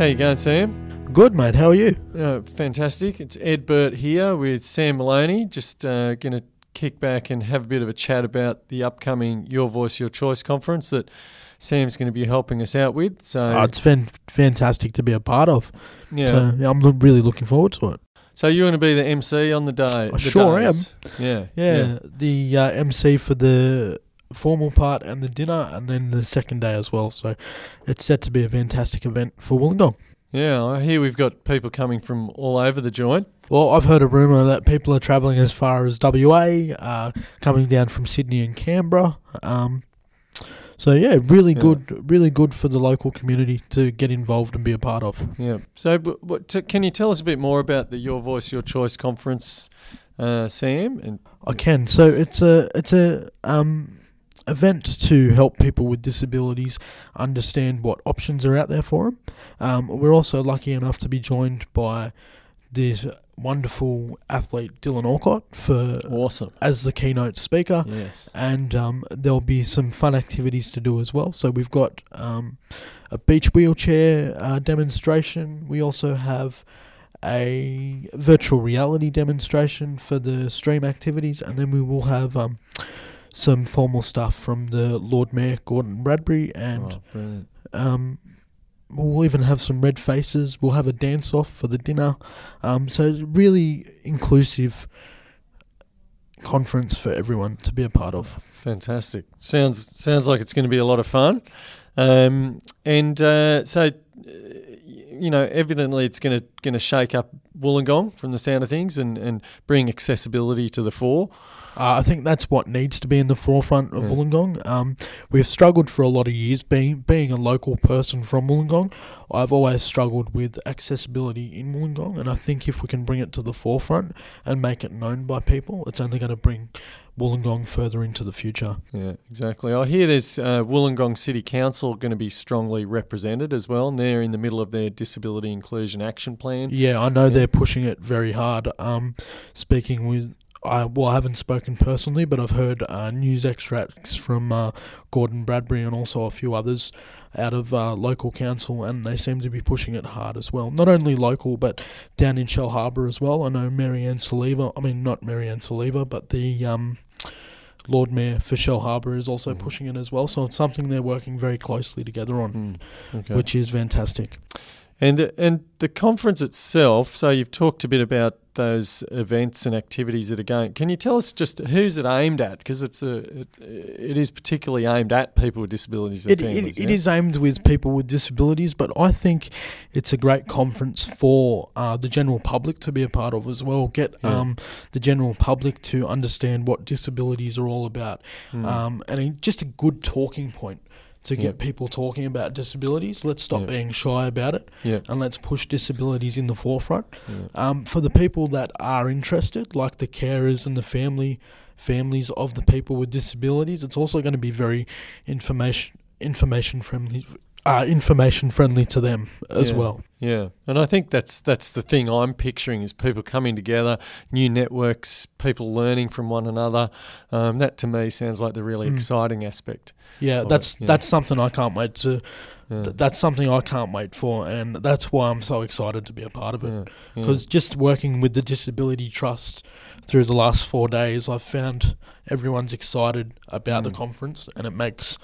How you going, Sam? Good, mate. How are you? Uh, fantastic. It's Ed Burt here with Sam Maloney. Just uh, going to kick back and have a bit of a chat about the upcoming Your Voice, Your Choice conference that Sam's going to be helping us out with. So Oh, it's fan- fantastic to be a part of. yeah. So, yeah, I'm lo- really looking forward to it. So you're going to be the MC on the day. the sure days. Yeah. Yeah, the uh, MC for the formal part and the dinner, and then the second day as well. So it's set to be a fantastic event for Wollongong. Yeah. I hear we've got people coming from all over the joint. Well, I've heard a rumour that people are travelling as far as WA, uh, coming down from Sydney and Canberra. Um, so yeah, really Yeah. good, really good for the local community to get involved and be a part of. Yeah. So, but, what, t- can you tell us a bit more about the Your Voice, Your Choice conference, uh, Sam? And I can. So it's a it's a um, event to help people with disabilities understand what options are out there for them. Um, we're also lucky enough to be joined by this wonderful athlete Dylan Alcott for awesome. as the keynote speaker. Yes. And um, there'll be some fun activities to do as well. So we've got um, a beach wheelchair uh, demonstration. We also have a virtual reality demonstration for the stream activities, and then we will have um, some formal stuff from the Lord Mayor Gordon Bradbury, and Oh, um, we'll even have some red faces. We'll have a dance off for the dinner. Um, so really inclusive conference for everyone to be a part of. Fantastic. Sounds sounds like it's going to be a lot of fun. Um, and uh, so, uh, you know, evidently it's going to going to shake up Wollongong from the sound of things and, and bring accessibility to the fore. Uh, I think that's what needs to be in the forefront of Yeah. Wollongong. Um, we've struggled for a lot of years being being a local person from Wollongong. I've always struggled with accessibility in Wollongong, and I think if we can bring it to the forefront and make it known by people, it's only going to bring Wollongong further into the future. Yeah, exactly. I hear there's uh, Wollongong City Council going to be strongly represented as well, and they're in the middle of their disability inclusion action plan. Yeah, I know Yeah. they're pushing it very hard. Um, speaking with, I well, I haven't spoken personally, but I've heard uh, news extracts from uh, Gordon Bradbury and also a few others out of uh, local council, and they seem to be pushing it hard as well. Not only local, but down in Shellharbour as well. I know Marianne Saliba. I mean, not Marianne Saliba, but the um, Lord Mayor for Shellharbour is also Mhm. pushing it as well. So it's something they're working very closely together on, Mm, okay. which is fantastic. And and the conference itself. So you've talked a bit about those events and activities that are going. Can you tell us just who's it aimed at? Because it's a it, it is particularly aimed at people with disabilities. and It, families, it, it yeah? is aimed with people with disabilities, but I think it's a great conference for uh, the general public to be a part of as well. Get Yeah. um, the general public to understand what disabilities are all about, Mm. um, and just a good talking point to get people talking about disabilities. Let's stop Yeah. being shy about it, yeah, and let's push disabilities in the forefront. Um, for the people that are interested, like the carers and the family families of the people with disabilities, it's also going to be very information information friendly. Uh, information friendly to them as Yeah. well. Yeah, and I think that's that's the thing I'm picturing is people coming together, new networks, people learning from one another. Um, that to me sounds like the really Mm. exciting aspect. Yeah, that's it, that's something I can't wait to. Yeah. th- that's something I can't wait for, and that's why I'm so excited to be a part of it. Yeah, yeah. Because just working with the Disability Trust through the last four days, I've found everyone's excited about the Mm. conference, and it makes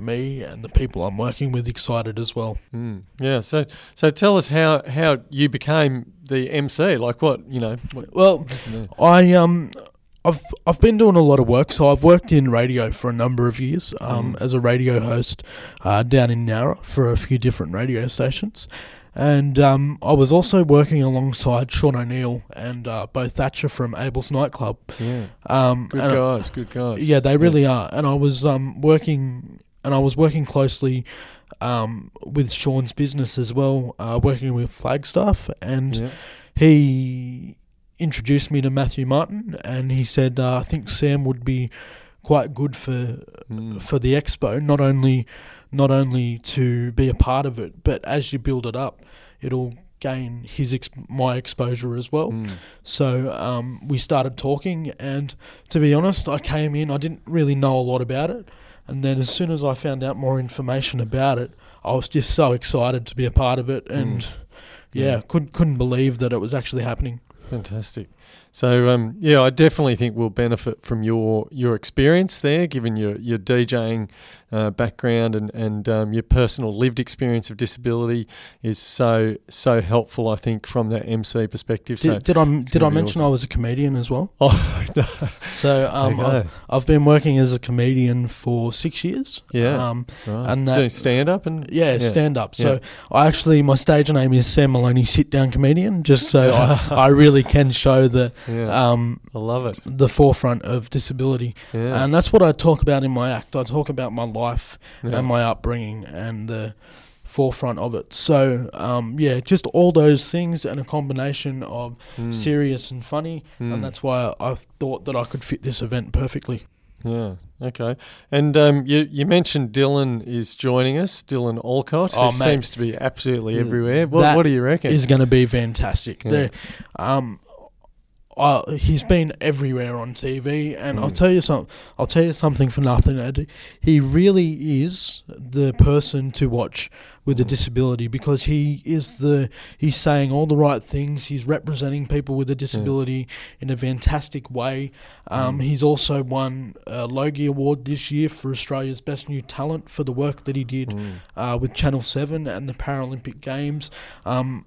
me and the people I'm working with excited as well. Mm, yeah. So so tell us how how you became the MC. Like what you know. What, Well, yeah. I um, I've I've been doing a lot of work. So I've worked in radio for a number of years um, Mm. as a radio host uh, down in Nowra for a few different radio stations. And um, I was also working alongside Sean O'Neill and uh, Bo Thatcher from Abel's nightclub. yeah. Um, Good and I- guys. Good guys. yeah, they really are. And I was um, working, and I was working closely um, with Sean's business as well, uh, working with Flagstaff, and Yeah. he introduced me to Matthew Martin, and he said, uh, "I think Sam would be quite good for Mm. for the expo. Not only not only to be a part of it, but as you build it up, it'll gain his ex- my exposure as well." Mm. So um, we started talking, and to be honest, I came in. I didn't really know a lot about it. And then as soon as I found out more information about it, I was just so excited to be a part of it, and mm. yeah, Yeah. couldn't couldn't believe that it was actually happening. Fantastic. So um, yeah, I definitely think we'll benefit from your your experience there, given your your DJing uh, background and and um, your personal lived experience of disability is so so helpful. I think from that MC perspective. So Did, did I did I mention awesome. I was a comedian as well? oh no, So um, I, I've been working as a comedian for six years. Yeah. Um, right. and that- doing stand up and yeah, stand up. So Yeah. I actually my stage name is Sam Maloney Sit Down Comedian, just so I, I really can show the yeah, um, I love it. the forefront of disability, Yeah, and that's what I talk about in my act. I talk about my life yeah. and my upbringing and the forefront of it. So um, yeah, just all those things and a combination of Mm, serious and funny, mm. and that's why I thought that I could fit this event perfectly. Yeah. Okay. And um, you you mentioned Dylan is joining us, Dylan Alcott, who Oh, mate. seems to be absolutely everywhere. What, what do you reckon? Is going to be fantastic. Yeah. Um, I, he's been everywhere on TV, and I'll Mm. tell you something. I'll tell you something for nothing. Ed. He really is the person to watch with a Mm. disability because he is the he's saying all the right things. He's representing people with a disability in a fantastic way. Um, Mm. He's also won a Logie Award this year for Australia's Best New Talent for the work that he did Mm. uh, with Channel 7 and the Paralympic Games. Um,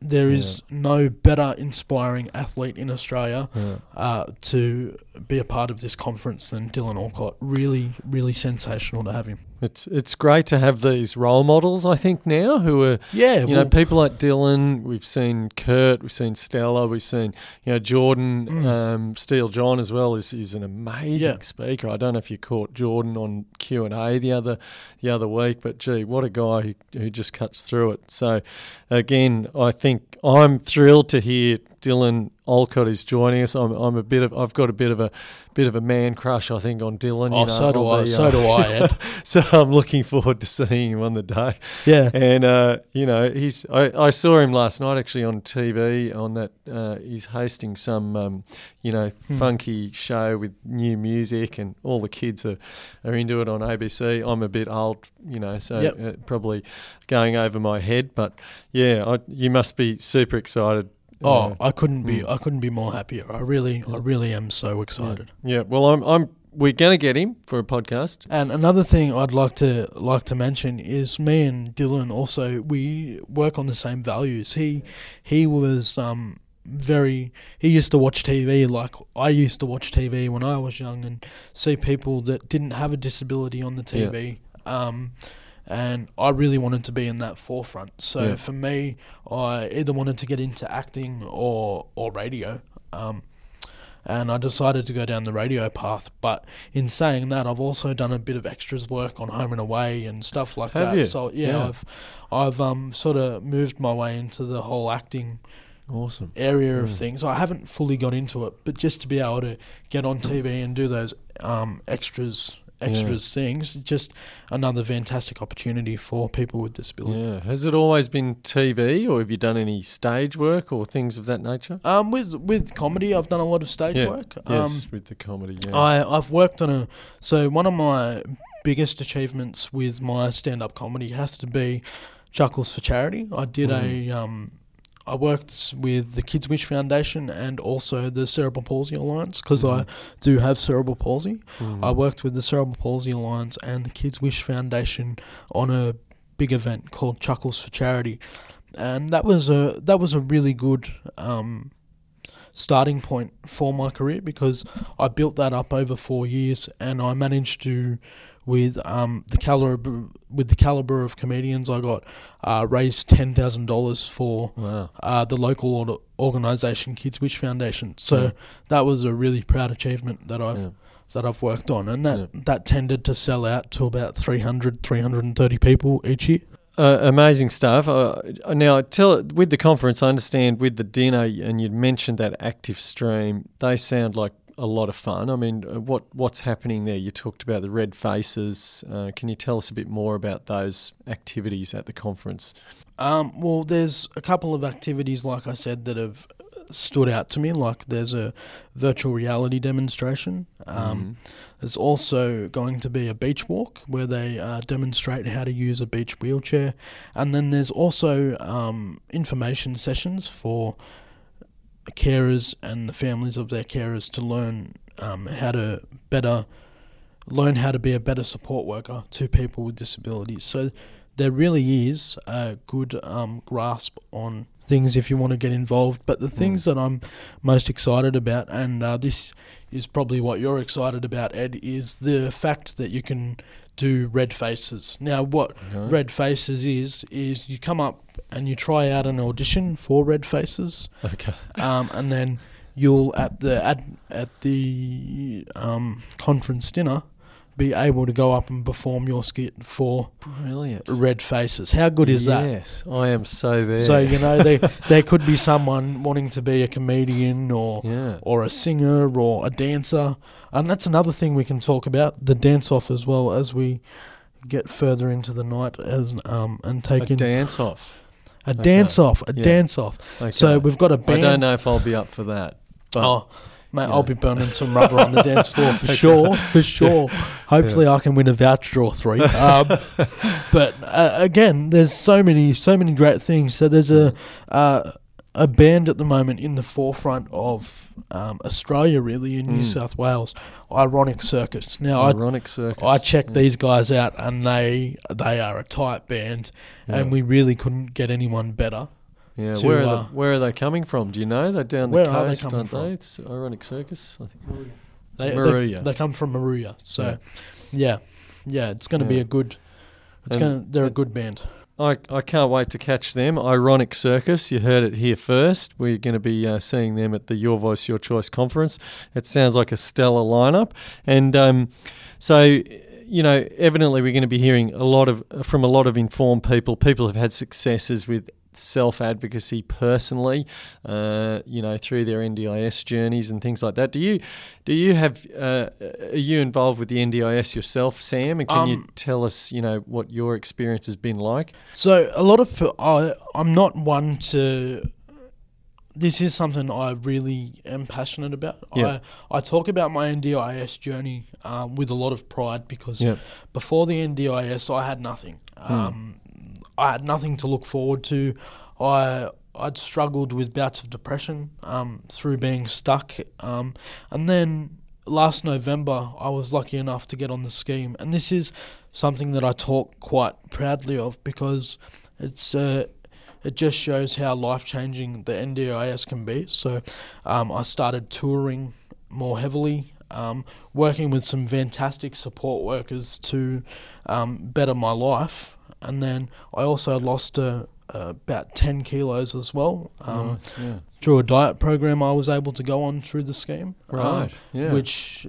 there is no better inspiring athlete in Australia Yeah. uh, to be a part of this conference than Dylan Alcott. Really, really sensational to have him. It's it's great to have these role models. I think now who are Yeah, you know people like Dylan. We've seen Kurt. We've seen Stella. We've seen you know Jordan Mm. um, Steele John as well. is is an amazing Yeah. speaker. I don't know if you caught Jordan on Q and A the other the other week, but gee, what a guy who, who just cuts through it. So again, I think I'm thrilled to hear Dylan Alcott is joining us. I'm, I'm a bit of I've got a bit of a bit of a man crush I think on Dylan. you oh, know, so do I. be, So uh, do I, Ed. so I'm looking forward to seeing him on the day. Yeah. And uh, you know, he's I, I saw him last night actually on TV on that. Uh, he's hosting some um, you know Hmm. funky show with new music, and all the kids are, are into it on ABC. I'm a bit old, you know, so Yep. uh, probably going over my head. But yeah, I, you must be super excited. Oh, uh, I couldn't be. mm. I couldn't be more happier. I really, I really am so excited. yeah. Well, I'm I'm we're gonna get him for a podcast. And another thing I'd like to like to mention is me and Dylan also we work on the same values. He he was um very he used to watch TV like I used to watch TV when I was young and see people that didn't have a disability on the TV. Um and I really wanted to be in that forefront. So Yeah. for me, I either wanted to get into acting or or radio. Um and I decided to go down the radio path. But in saying that, I've also done a bit of extras work on Home and Away and stuff like Have that. you? So yeah, Yeah. I've I've um sort of moved my way into the whole acting Awesome. area of Mm. things. I haven't fully got into it, but just to be able to get on TV and do those um extras extras things, just another fantastic opportunity for people with disability. Yeah. Has it always been TV, or have you done any stage work or things of that nature? Um, with with comedy, I've done a lot of stage Yeah. work. Yes, Um, with the comedy. Yeah. I I've worked on a so one of my biggest achievements with my stand up comedy has to be Chuckles for Charity. I did Mhm. a um I worked with the Kids Wish Foundation and also the Cerebral Palsy Alliance because I Mhm. do have cerebral palsy. Mhm. I worked with the Cerebral Palsy Alliance and the Kids Wish Foundation on a big event called Chuckles for Charity, and that was a that was a really good um, starting point for my career because I built that up over four years, and I managed to, with um, the caliber with the caliber of comedians I got, uh, raised ten thousand dollars for Wow. uh, the local order, organisation Kids Wish Foundation. So Yeah. that was a really proud achievement that I've Yeah. that I've worked on, and that Yeah. that tended to sell out to about 300, 330 people each year. Uh, amazing stuff. Uh, now, tell with the conference, I understand with the dinner, and you mentioned that active stream. They sound like a lot of fun. I mean, uh, what what's happening there? You talked about the red faces. Uh, can you tell us a bit more about those activities at the conference? Um, well, there's a couple of activities, like I said, that have stood out to me. Like there's a virtual reality demonstration. Um, Mhm. There's also going to be a beach walk where they uh, demonstrate how to use a beach wheelchair, and then there's also um, information sessions for carers and the families of their carers to learn um, how to better learn how to be a better support worker to people with disabilities. So there really is a good um, grasp on things if you want to get involved. But the things that I'm most excited about, and uh, this is probably what you're excited about, Ed, is the fact that you can do red faces. Now, what Okay. red faces is is you come up and you try out an audition for red faces, Okay. um, and then you'll at the at, at the um, conference dinner be able to go up and perform your skit for Brilliant. red faces. How good is that? Yes, I am so there. So you know, there there could be someone wanting to be a comedian or yeah. or a singer or a dancer, and that's another thing we can talk about the dance off as well as we get further into the night as um and A take in dance off. a dance off, a Yeah. dance off. Okay. So we've got a I band. don't know if I'll be up for that. But oh, mate, I'll be burning some rubber on the dance floor for sure, for sure. Hopefully, I can win a voucher or three. Um, but uh, again, there's so many, so many great things. So there's a uh, a band at the moment in the forefront of um, Australia, really in New Mm. South Wales, Ironic Circus. Now, I ironic circus. I checked yeah. these guys out, and they they are a tight band, Yeah. and we really couldn't get anyone better. Yeah, to, where are uh, they, where are they coming from? Do you know? They're down the Where are they coast, aren't from? they? It's ironic circus. I think. They, they, Moruya. they come from Moruya, so Yeah. yeah, yeah, it's going to be a good. It's going. They're a good band. I, I can't wait to catch them. Ironic Circus, you heard it here first. We're going to be uh, seeing them at the Your Voice, Your Choice conference. It sounds like a stellar lineup. And um, so, you know, evidently we're going to be hearing a lot of from a lot of informed people. People have had successes with self advocacy personally, uh, you know, through their NDIS journeys and things like that. Do you do you have uh, are you involved with the NDIS yourself, Sam? And can you Um, tell us, you know, what your experience has been like? So a lot of I I'm not one to. This is something I really am passionate about. Yeah. I, I talk about my NDIS journey um, with a lot of pride because Yeah. before the NDIS I had nothing. Um, I had nothing to look forward to. I I'd struggled with bouts of depression um, through being stuck, um, and then last November I was lucky enough to get on the scheme, and this is something that I talk quite proudly of because it's. Uh, it just shows how life changing the NDIS can be. So, um, I started touring more heavily, um, working with some fantastic support workers to um, better my life. And then I also lost uh, uh, about 10 kilos as well um, Right, yeah. through a diet program I was able to go on through the scheme. um, Right, yeah. Which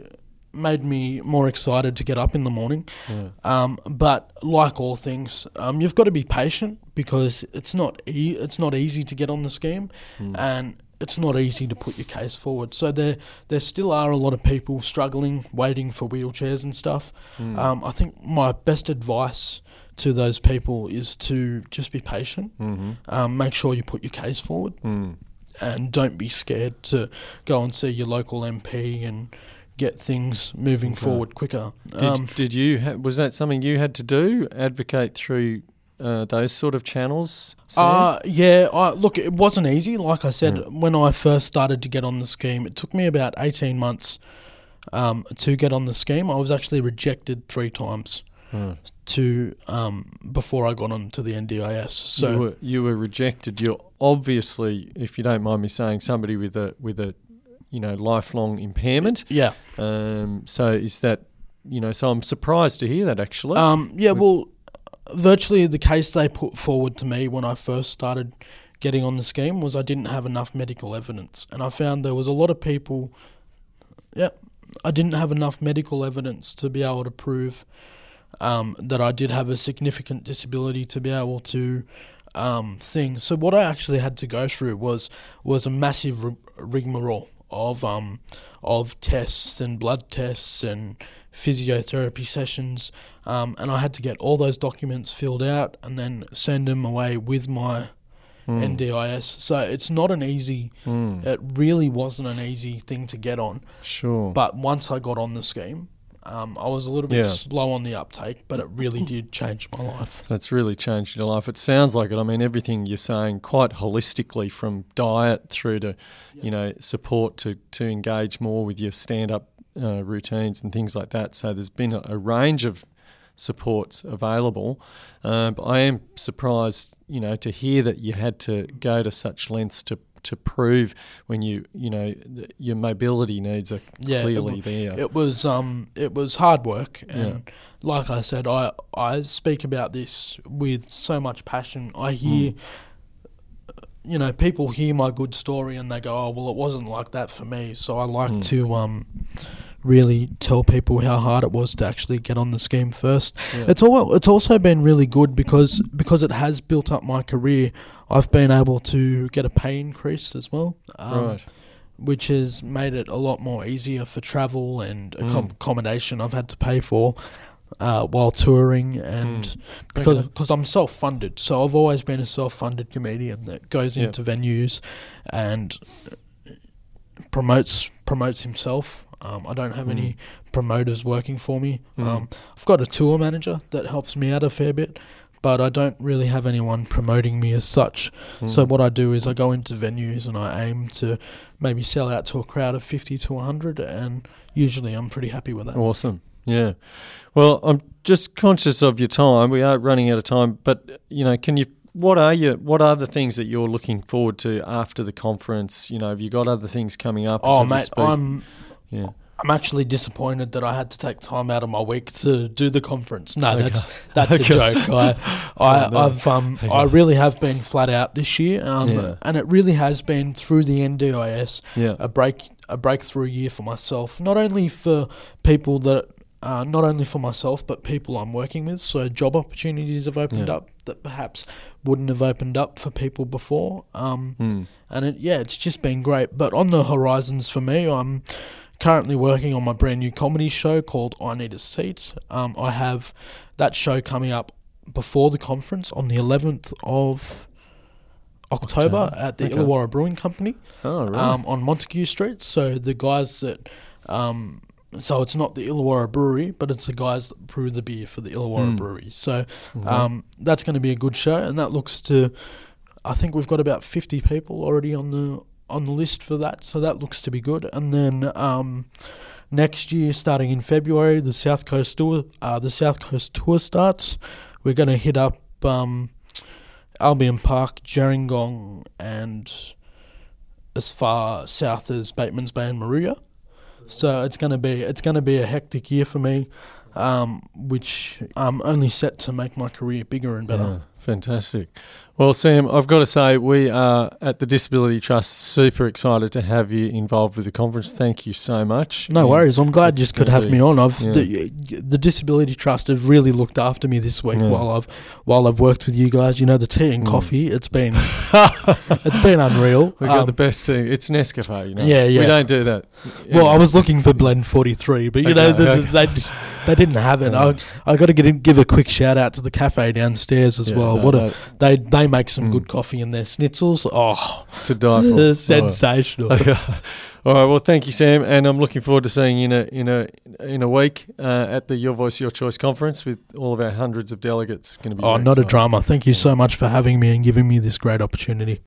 made me more excited to get up in the morning. Yeah. Um, but like all things, um, you've got to be patient because it's not e- it's not easy to get on the scheme, Hmm. and it's not easy to put your case forward. So there there still are a lot of people struggling, waiting for wheelchairs and stuff. Um, I think my best advice to those people is to just be patient. Mm-hmm. Um, make sure you put your case forward, Mm. and don't be scared to go and see your local MP and get things moving Okay. forward quicker. Did, Um, did you ha- was that something you had to do? Advocate through uh, those sort of channels? Uh, yeah, I, look, it wasn't easy. Like I said, Mm. when I first started to get on the scheme, it took me about 18 months um, to get on the scheme. I was actually rejected three times To um, before I got onto the NDIS. So you were you were rejected. You're obviously, if you don't mind me saying, somebody with a with a you know lifelong impairment. yeah, Um, so is that you know? So I'm surprised to hear that actually. um, yeah. Well, virtually the case they put forward to me when I first started getting on the scheme was I didn't have enough medical evidence, and I found there was a lot of people. Yeah, I didn't have enough medical evidence to be able to prove um, that I did have a significant disability to be able to um, thing. So what I actually had to go through was was a massive rig- rigmarole of um, of tests and blood tests and physiotherapy sessions, um, and I had to get all those documents filled out and then send them away with my Mm. NDIS. So it's not an easy. Mm. It really wasn't an easy thing to get on. Sure. But once I got on the scheme, um, I was a little bit Yeah. slow on the uptake, but it really did change my life. So it's really changed your life. It sounds like it. I mean, everything you're saying quite holistically from diet through to, you know, support to, to engage more with your stand up uh, routines and things like that. So there's been a, a range of supports available. Um, but I am surprised, you know, to hear that you had to go to such lengths to to prove when you you know your mobility needs are Yeah, it clearly wa- there. It was um, it was hard work, and Yeah. like I said, I I speak about this with so much passion. I hear, you know, people hear my good story and they go, "Oh, well, it wasn't like that for me." So I like Mm. to um, really tell people how hard it was to actually get on the scheme first. Yeah. It's all it's also been really good because because it has built up my career. I've been able to get a pay increase as well. Um, right. which has made it a lot more easier for travel and Mm. accommodation I've had to pay for uh, while touring and Mm. because Okay. cause I'm self funded. So I've always been a self funded comedian that goes Yeah. into venues and promotes promotes himself. Um, I don't have any promoters working for me. Mm. Um, I've got a tour manager that helps me out a fair bit, but I don't really have anyone promoting me as such. So Mm. what I do is I go into venues and I aim to maybe sell out to a crowd of 50 to 100 and usually I'm pretty happy with that. Awesome. Yeah. Well, I'm just conscious of your time. We are running out of time, but you know, can you? What are you? What are the things that you're looking forward to after the conference? You know, have you got other things coming up? Oh mate, I'm yeah. I'm actually disappointed that I had to take time out of my week to do the conference. No, Okay. that's that's Okay. a joke. I, I Oh, no. I've um Okay. I really have been flat out this year. Um Yeah. and it really has been through the NDIS Yeah. a break a breakthrough year for myself. Not only for people that uh, not only for myself, but people I'm working with. So job opportunities have opened Yeah. up that perhaps wouldn't have opened up for people before. Um, Mm. and it, yeah, it's just been great. But on the horizons for me, I'm currently working on my brand new comedy show called I Need a Seat. Um, I have that show coming up before the conference on the 11th of October, October. at the Okay. Illawarra Brewing Company Oh right. um, on Montague Street. So the guys that, um, so it's not the Illawarra Brewery, but it's the guys that brew the beer for the Illawarra Mm. Brewery. So um, that's going to be a good show, and that looks to. I think we've got about fifty people already on the on the list for that, so that looks to be good. And then um, next year, starting in February, the South Coast tour, uh, the South Coast tour starts. We're going to hit up um, Albion Park, Gerringong, and as far south as Bateman's Bay and Moruya. So it's gonna be it's gonna be a hectic year for me, um, which I'm only set to make my career bigger and better. Yeah, fantastic. Well, Sam, I've got to say we are at the Disability Trust super excited to have you involved with the conference. Thank you so much. No And worries. I'm glad you could have me on. I've yeah. the, the Disability Trust have really looked after me this week Yeah. while I've while I've worked with you guys. You know the tea and Mm. coffee. It's been it's been unreal. We've got Um, the best team. It's Nescafe, you know. Yeah, yeah. We don't do that. Well, I was looking for blend forty three, but you know Okay, the, okay. they they didn't have it. Yeah. I I got to get give a quick shout out to the cafe downstairs as Yeah, well. no, what a they they make some Mm. good coffee in their schnitzels. Oh, to die for. sensational. Okay. All right. Well, thank you, Sam, and I'm looking forward to seeing you in a in a in a week uh, at the Your Voice, Your Choice conference with all of our hundreds of delegates. Going to be Oh, not a drama. Thank you so much for having me and giving me this great opportunity.